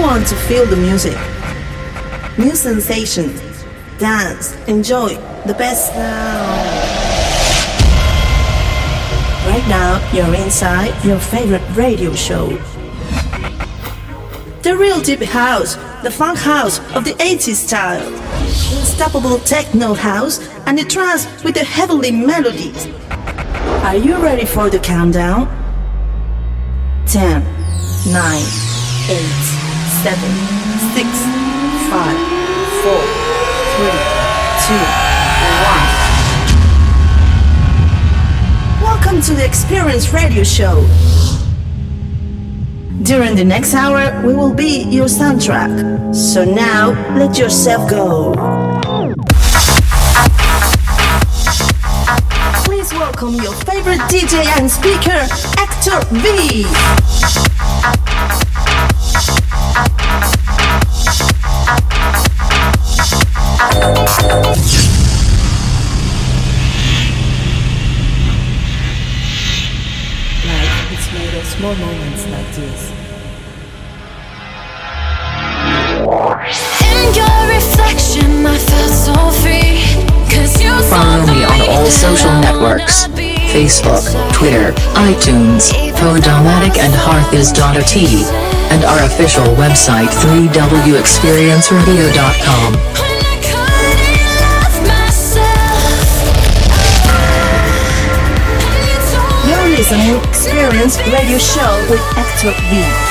want to feel the music, new sensation, dance, enjoy the best now. Right now, you're inside your favorite radio show. The real deep house, the funk house of the 80s style. Unstoppable techno house and the trance with the heavenly melodies. Are you ready for the countdown? 10, 9, 8, 7, 6, 5, 4, 3, 2, 1. Welcome to the Experience Radio Show. During the next hour, we will be your soundtrack. So now, let yourself go. Please welcome your favorite DJ and speaker, Hector V. iTunes, Podomatic, and Hearthis.at, and our official website 3wexperienceradio.com. You're listening Experience Radio Show with Hector V.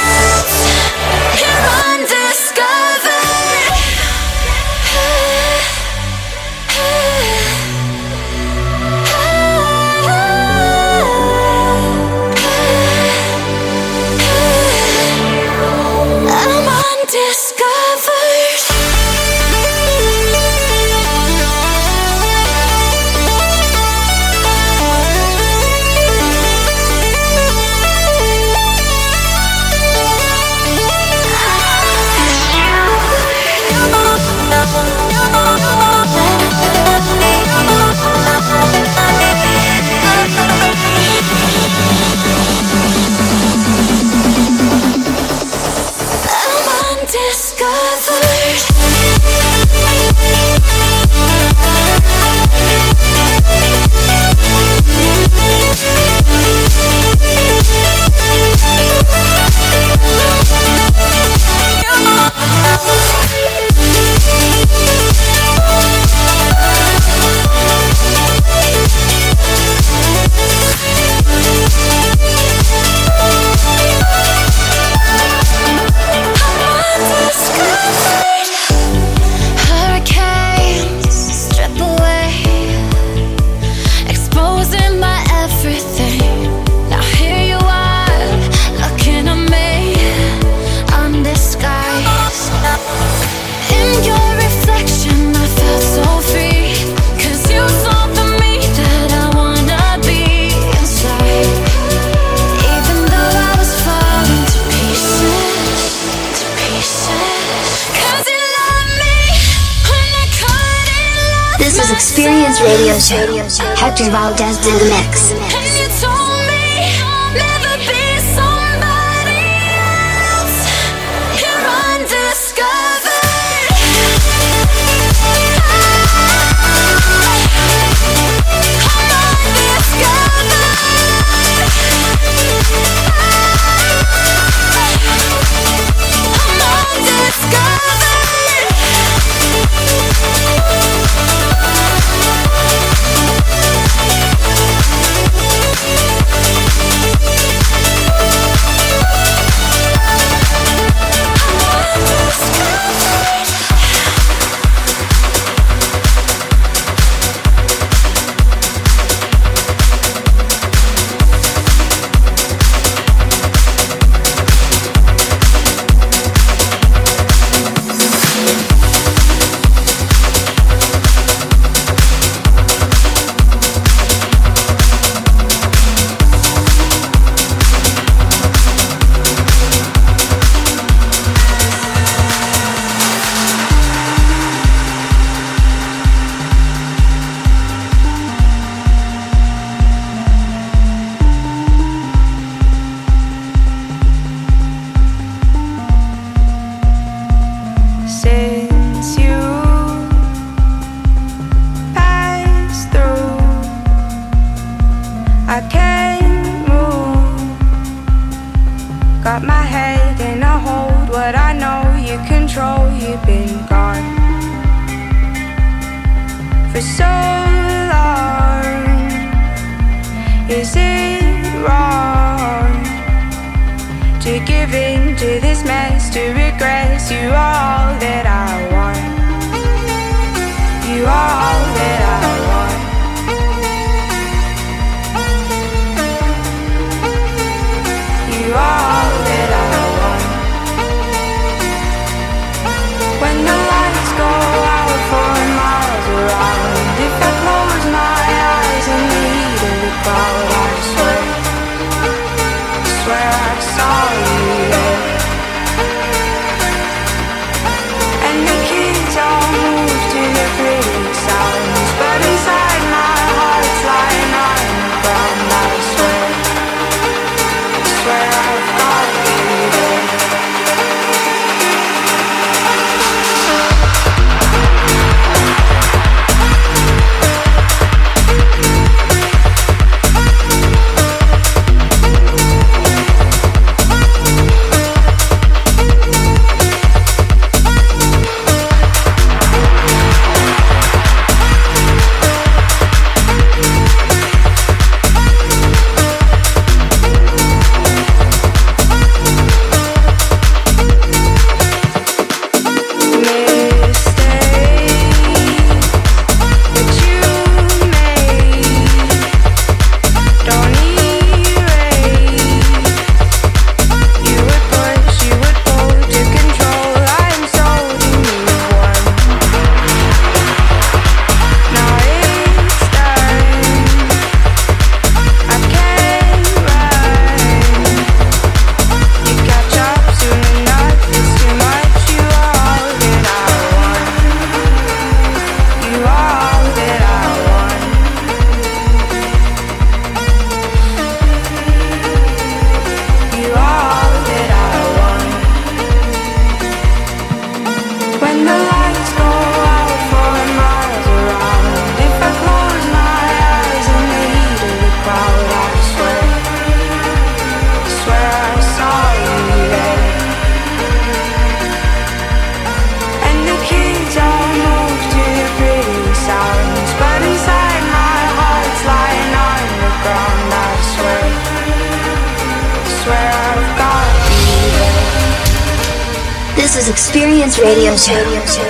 Radio Show.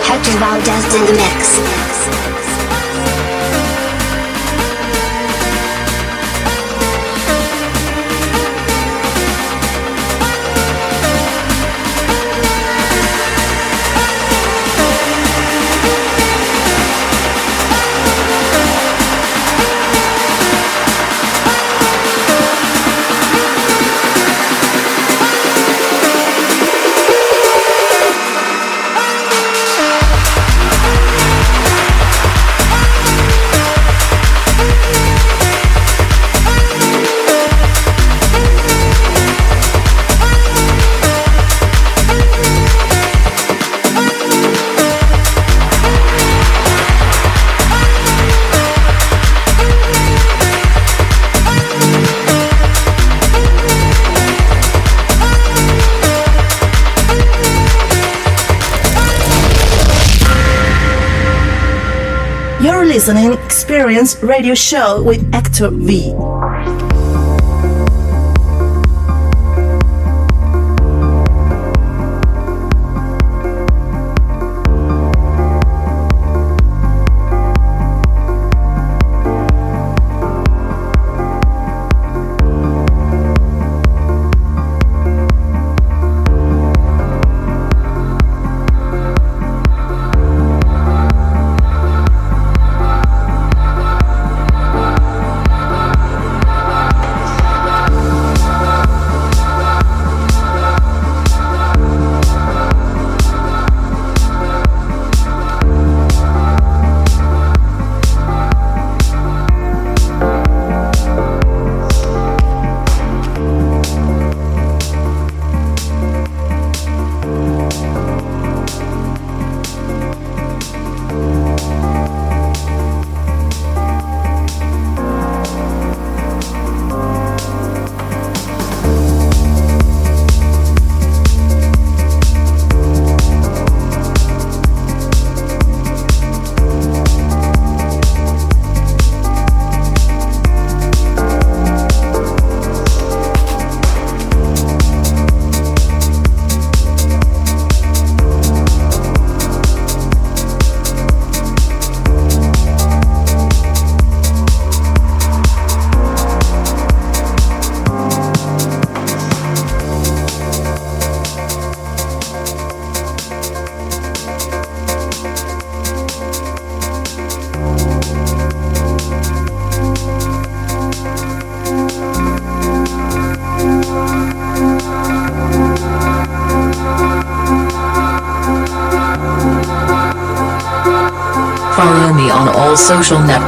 Hector Valdez in the mix. listening Experience radio show with Hector V.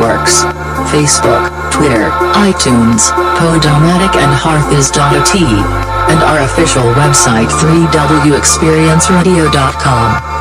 networks. Facebook, Twitter, iTunes, Podomatic and Hearthis.at. And our official website 3wexperienceradio.com.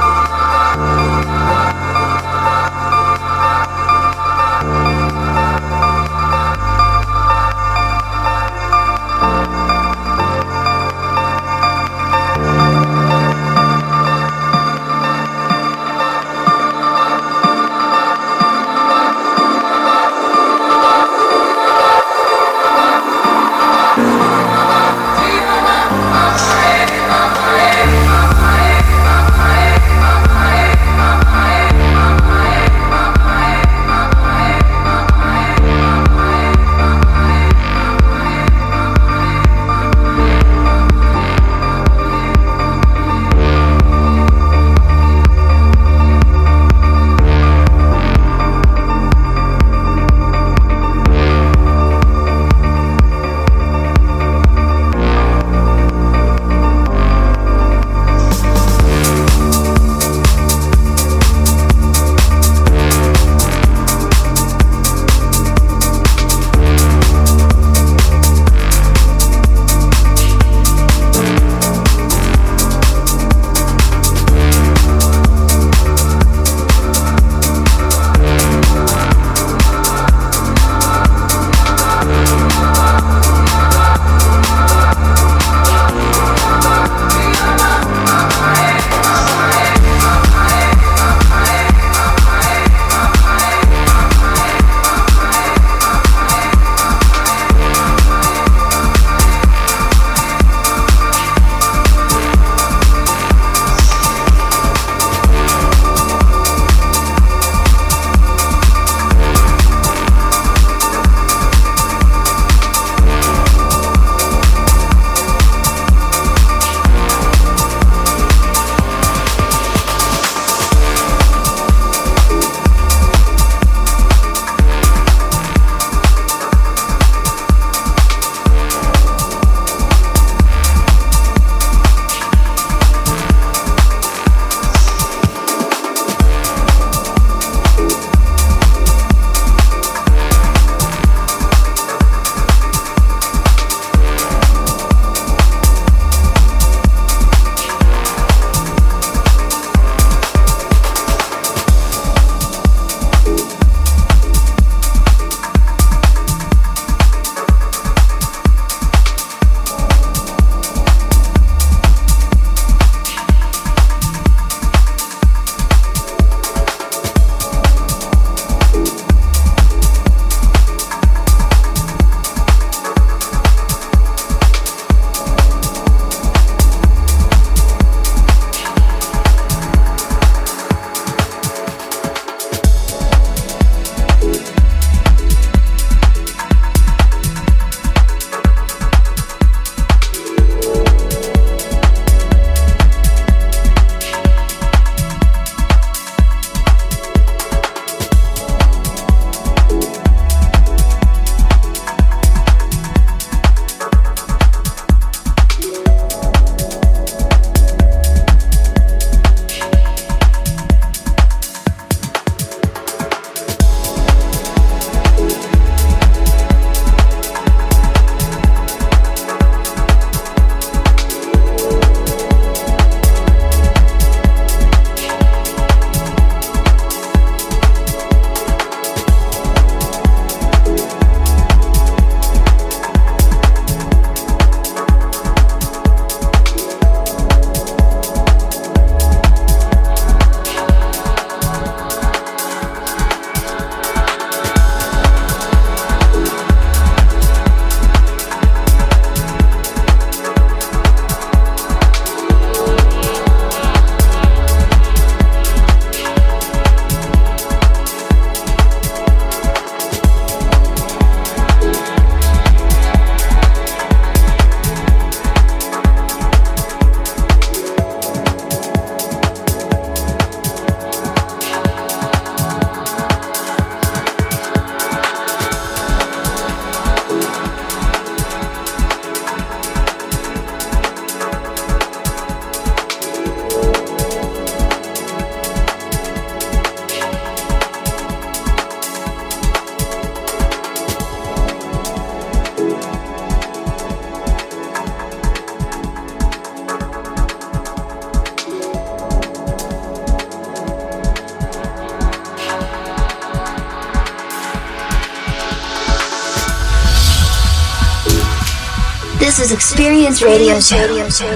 Experience Radio Show.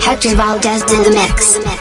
Hector Valdez in the mix.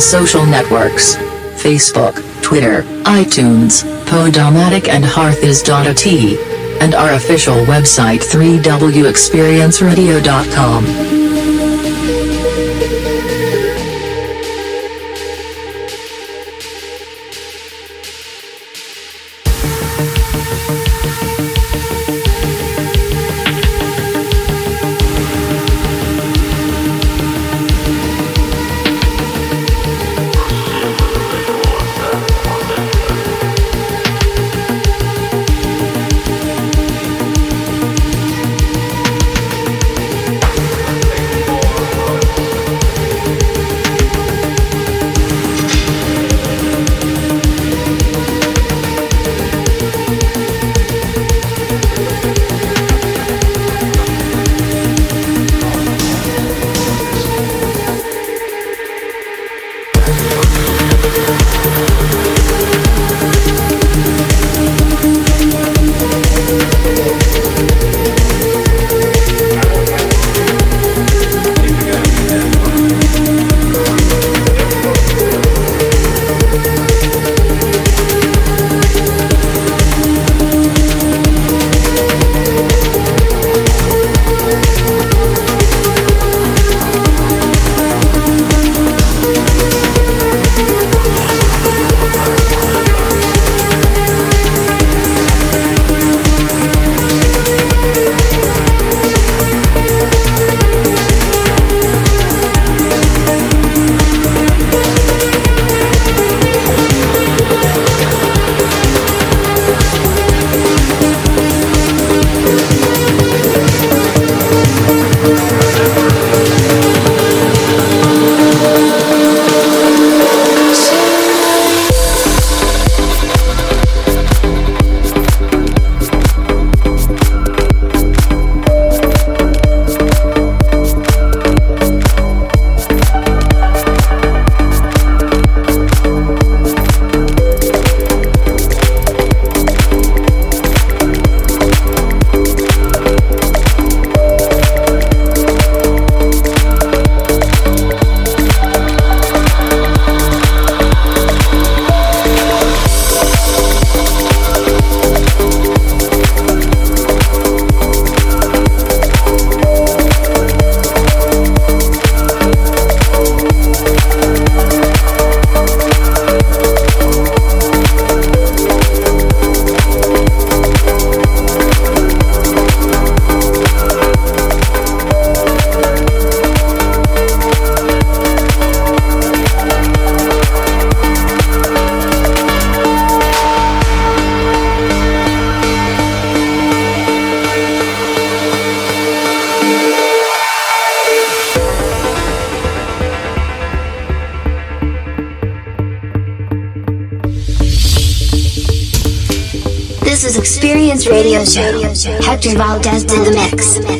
Social networks Facebook, Twitter, iTunes, Podomatic, and Hearthis.at. And our official website 3wexperienceradio.com. Show. Hector Valdez in the mix.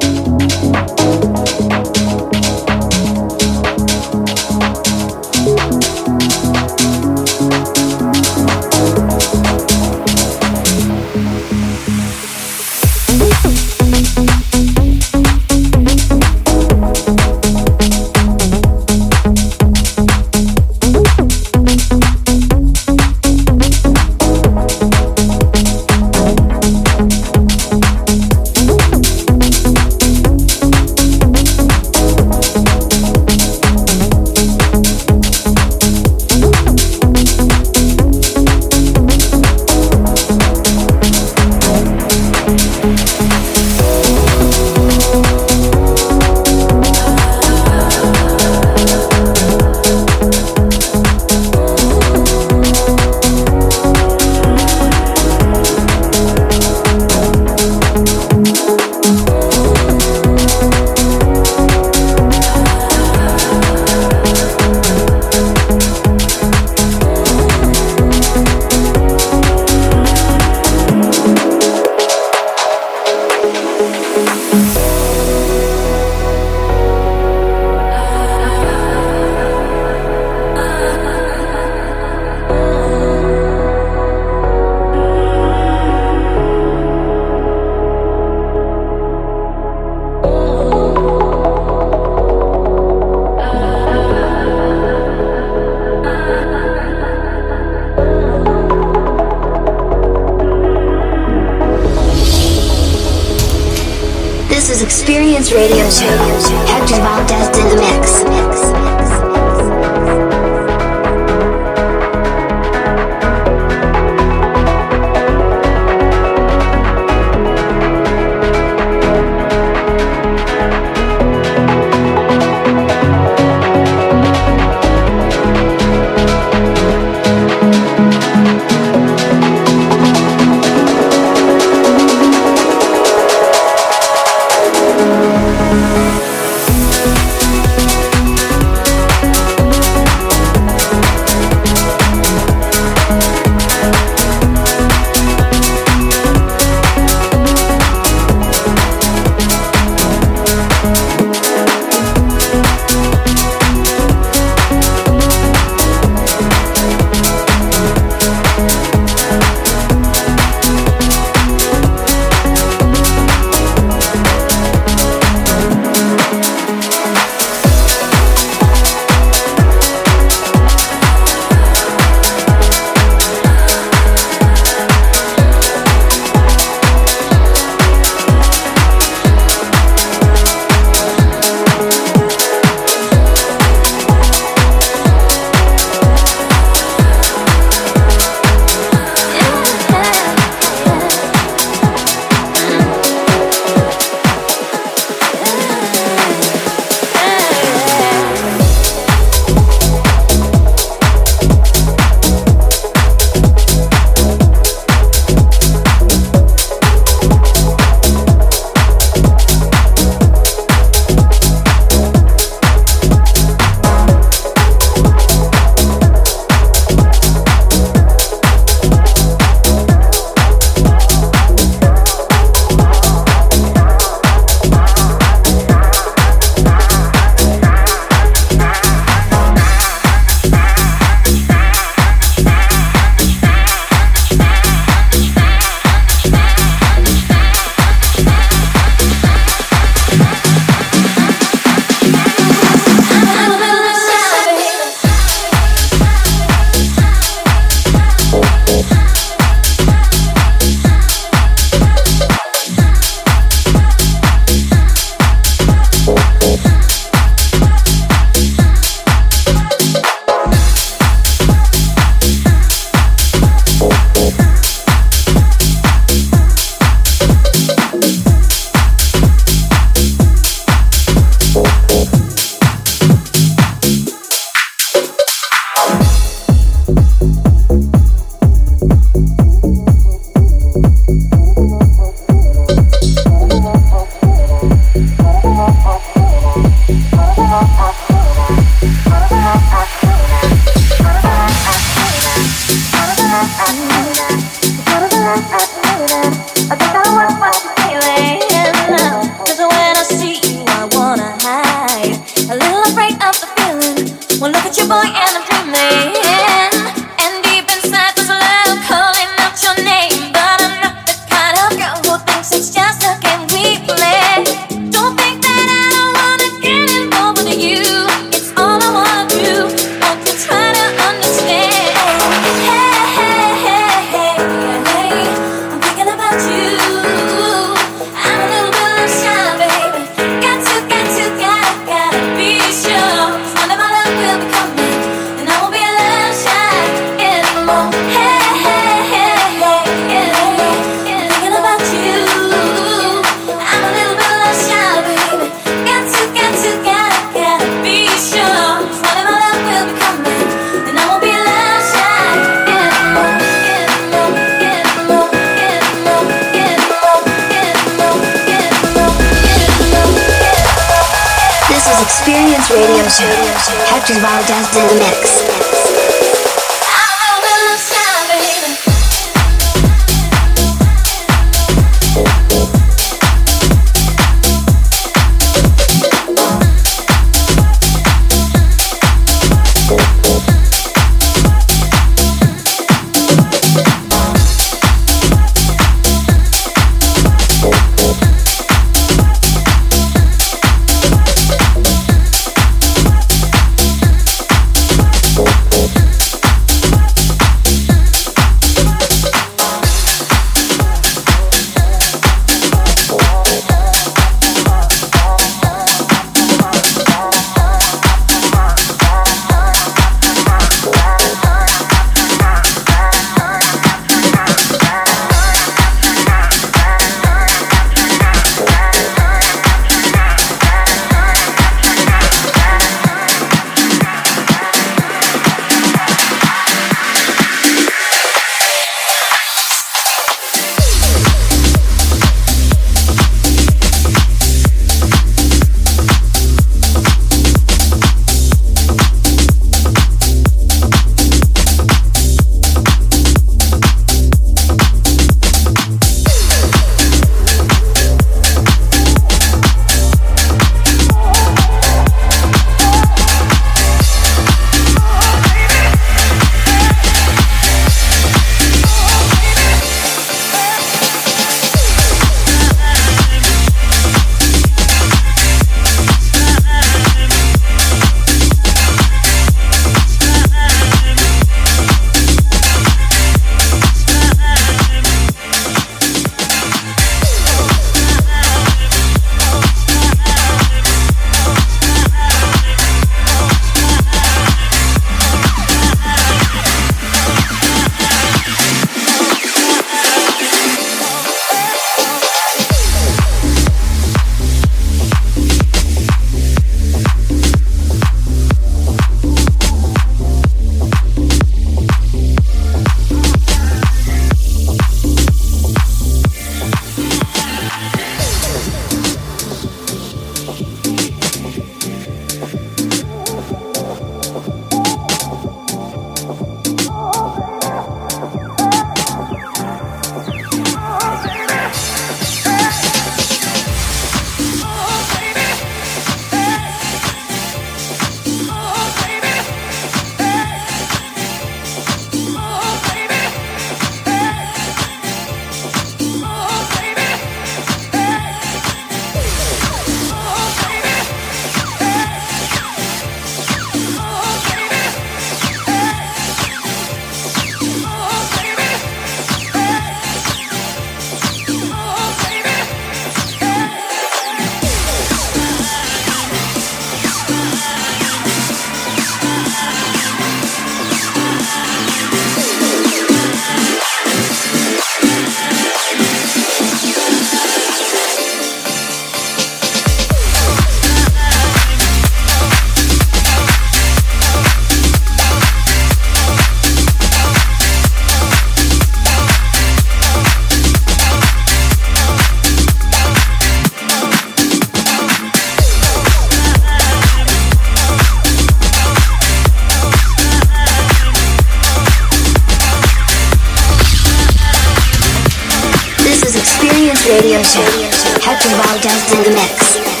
in the mix.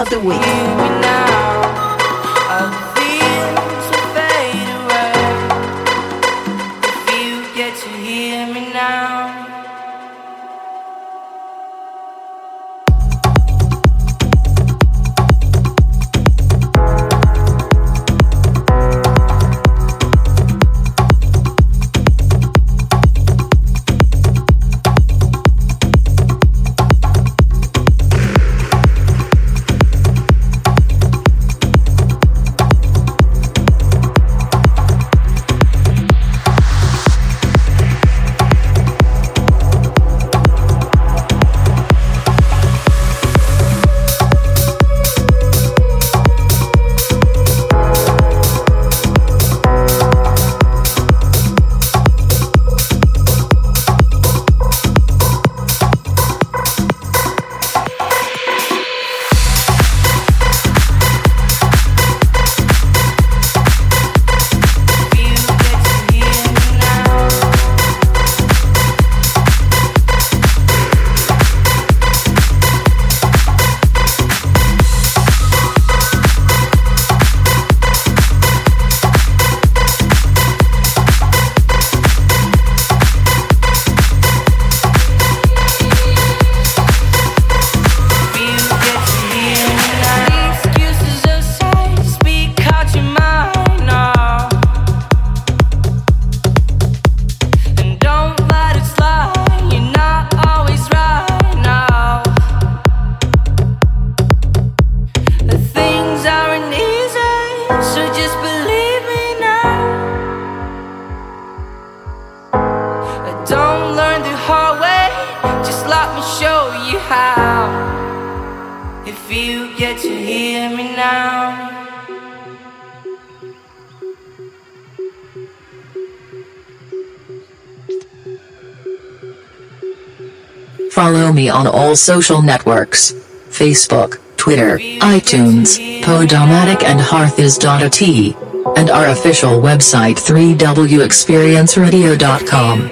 Of the week. Follow me on all social networks. Facebook, Twitter, iTunes, Podomatic and Hearthis.at. And our official website 3wexperienceradio.com.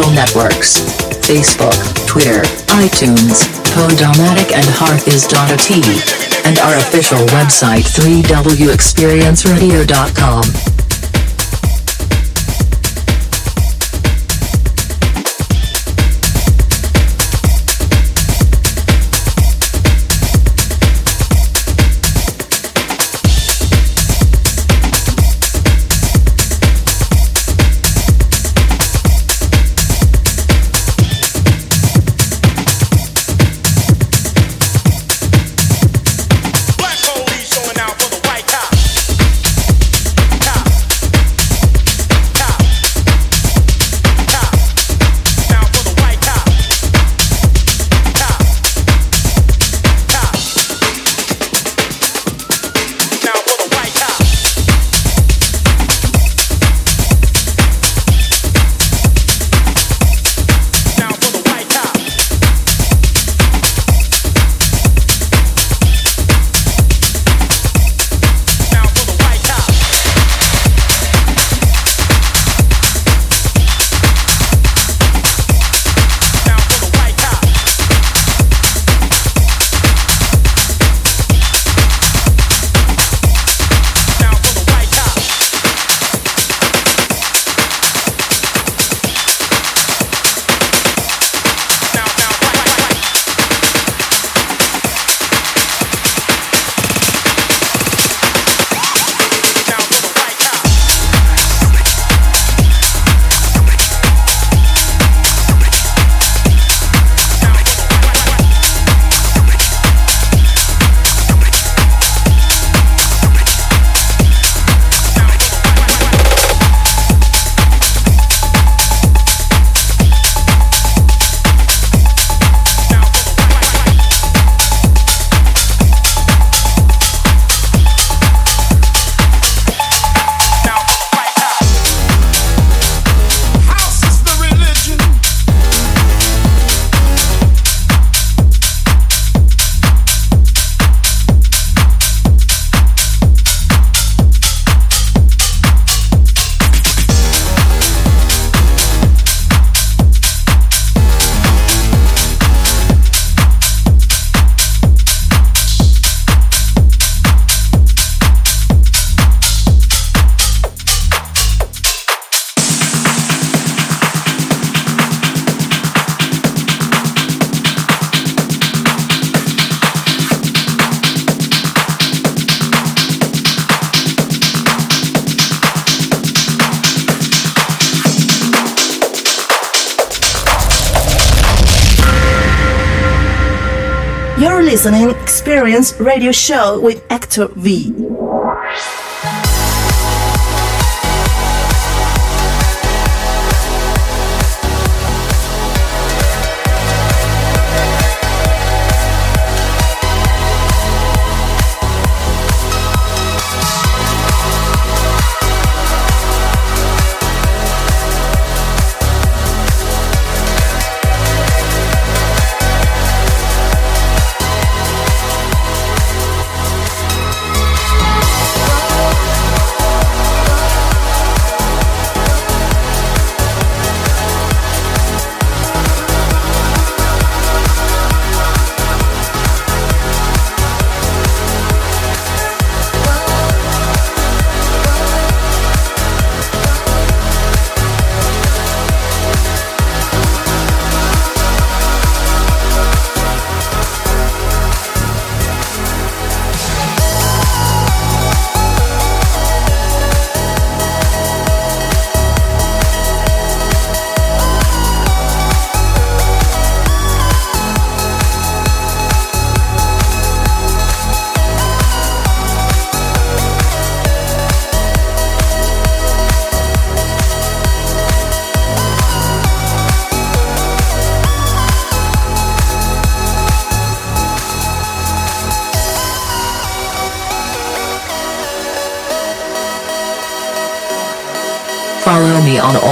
social networks Facebook, Twitter, iTunes, Podomatic, and Hearthis.at. And our official website 3wexperienceradio.com. radio show with Hector V.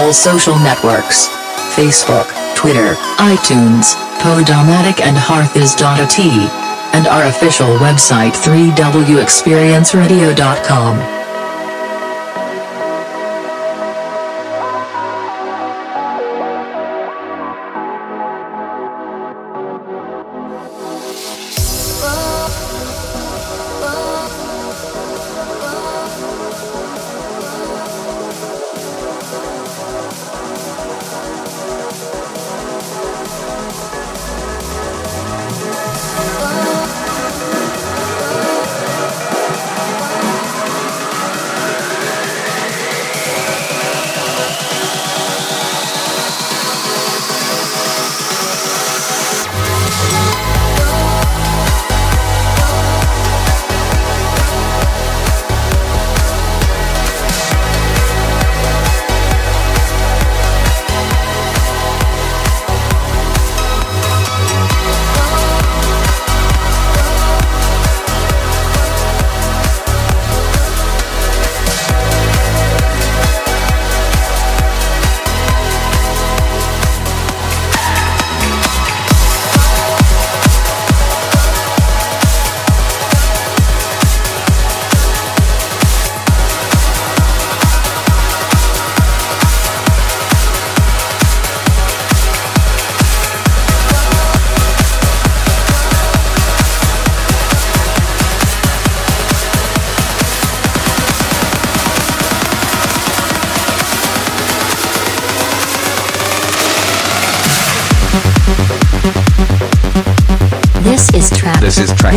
all social networks Facebook, Twitter, iTunes, Podomatic, and Hearthis.at. And our official website 3wexperienceradio.com.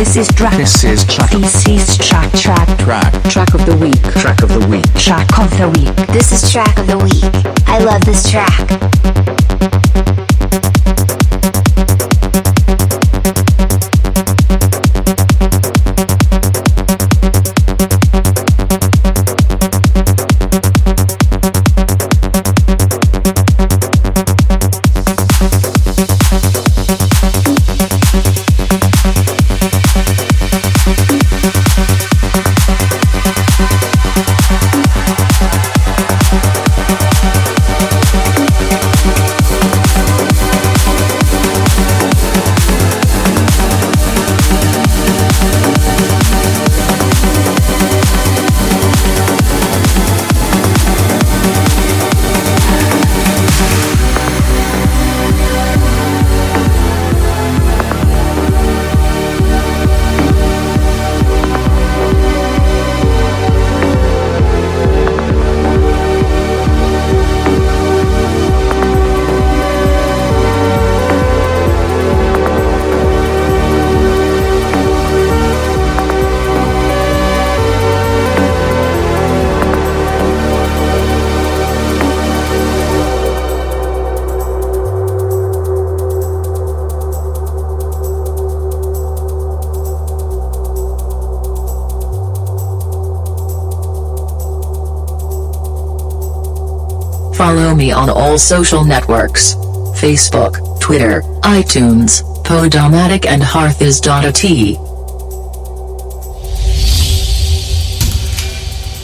This is track. This is track. This is track. This is track. Track. Track. Track of the week. Track of the week. Track of the week. This is track of the week. I love this track. Me on all social networks. Facebook, Twitter, iTunes, Podomatic and Hearthis.at.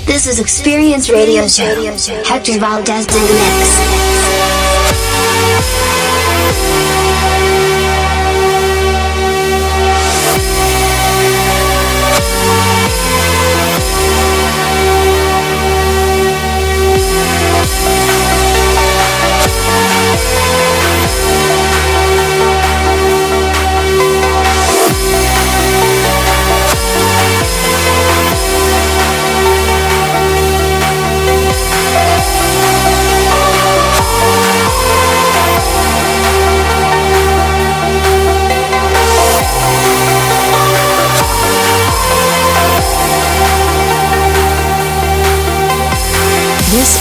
This is Experience Radio Show. Hector Valdez in the mix.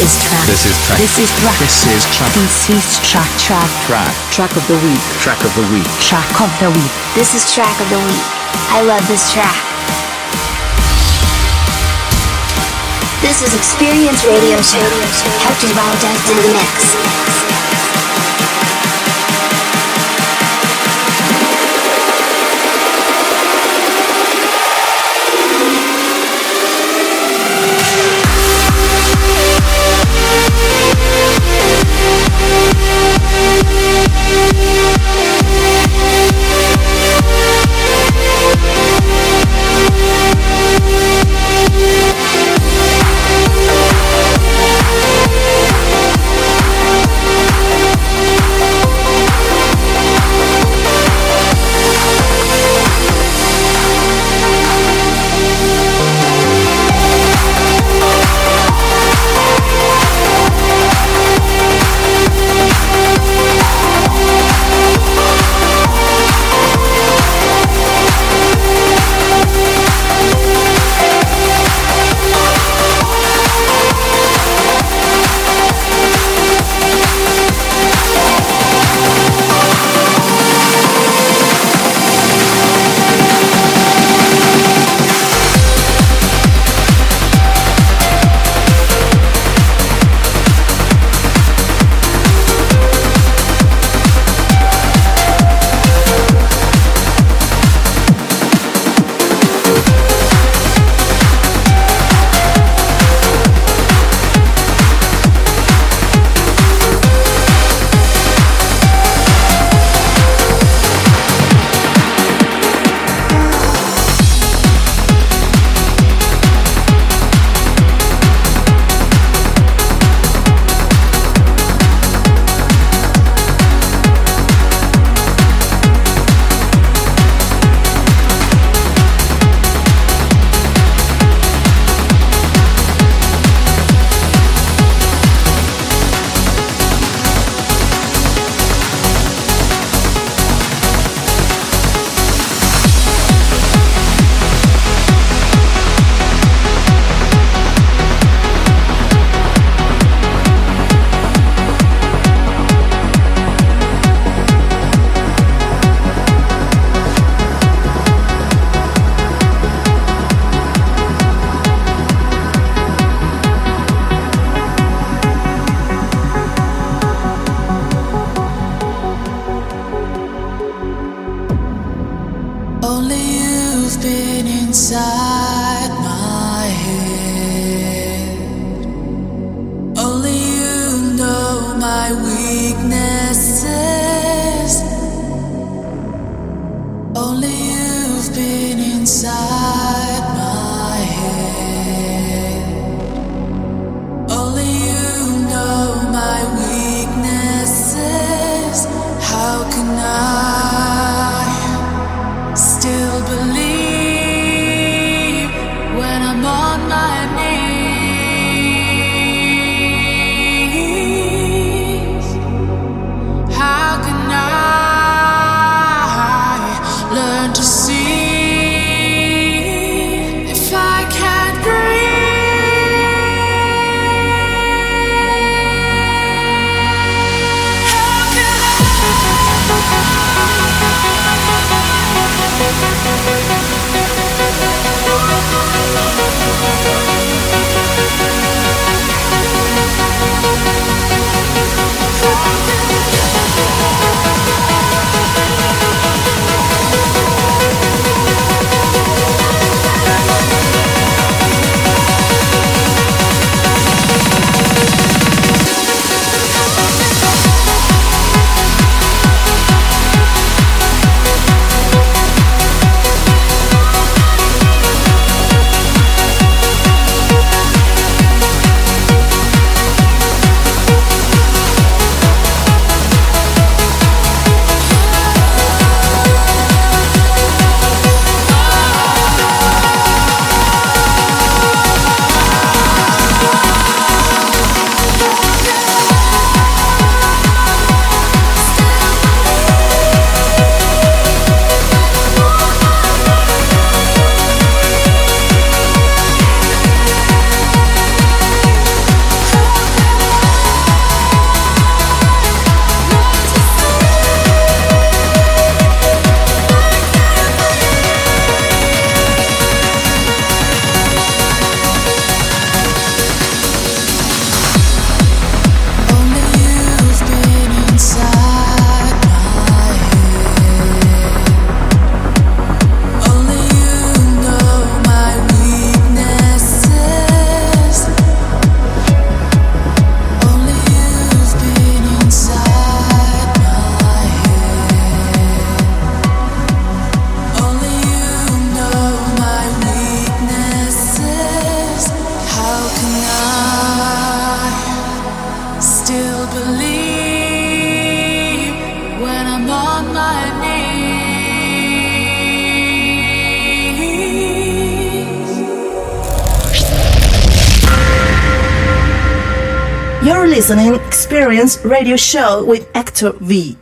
Is track. This is track. This is track. This is track. This is track. Track. Track. Track of the week. Track of the week. Track of the week. This is track of the week. I love this track. This is Experience Radio Show. Hector Valdez in the mix. Radio Show with Hector V.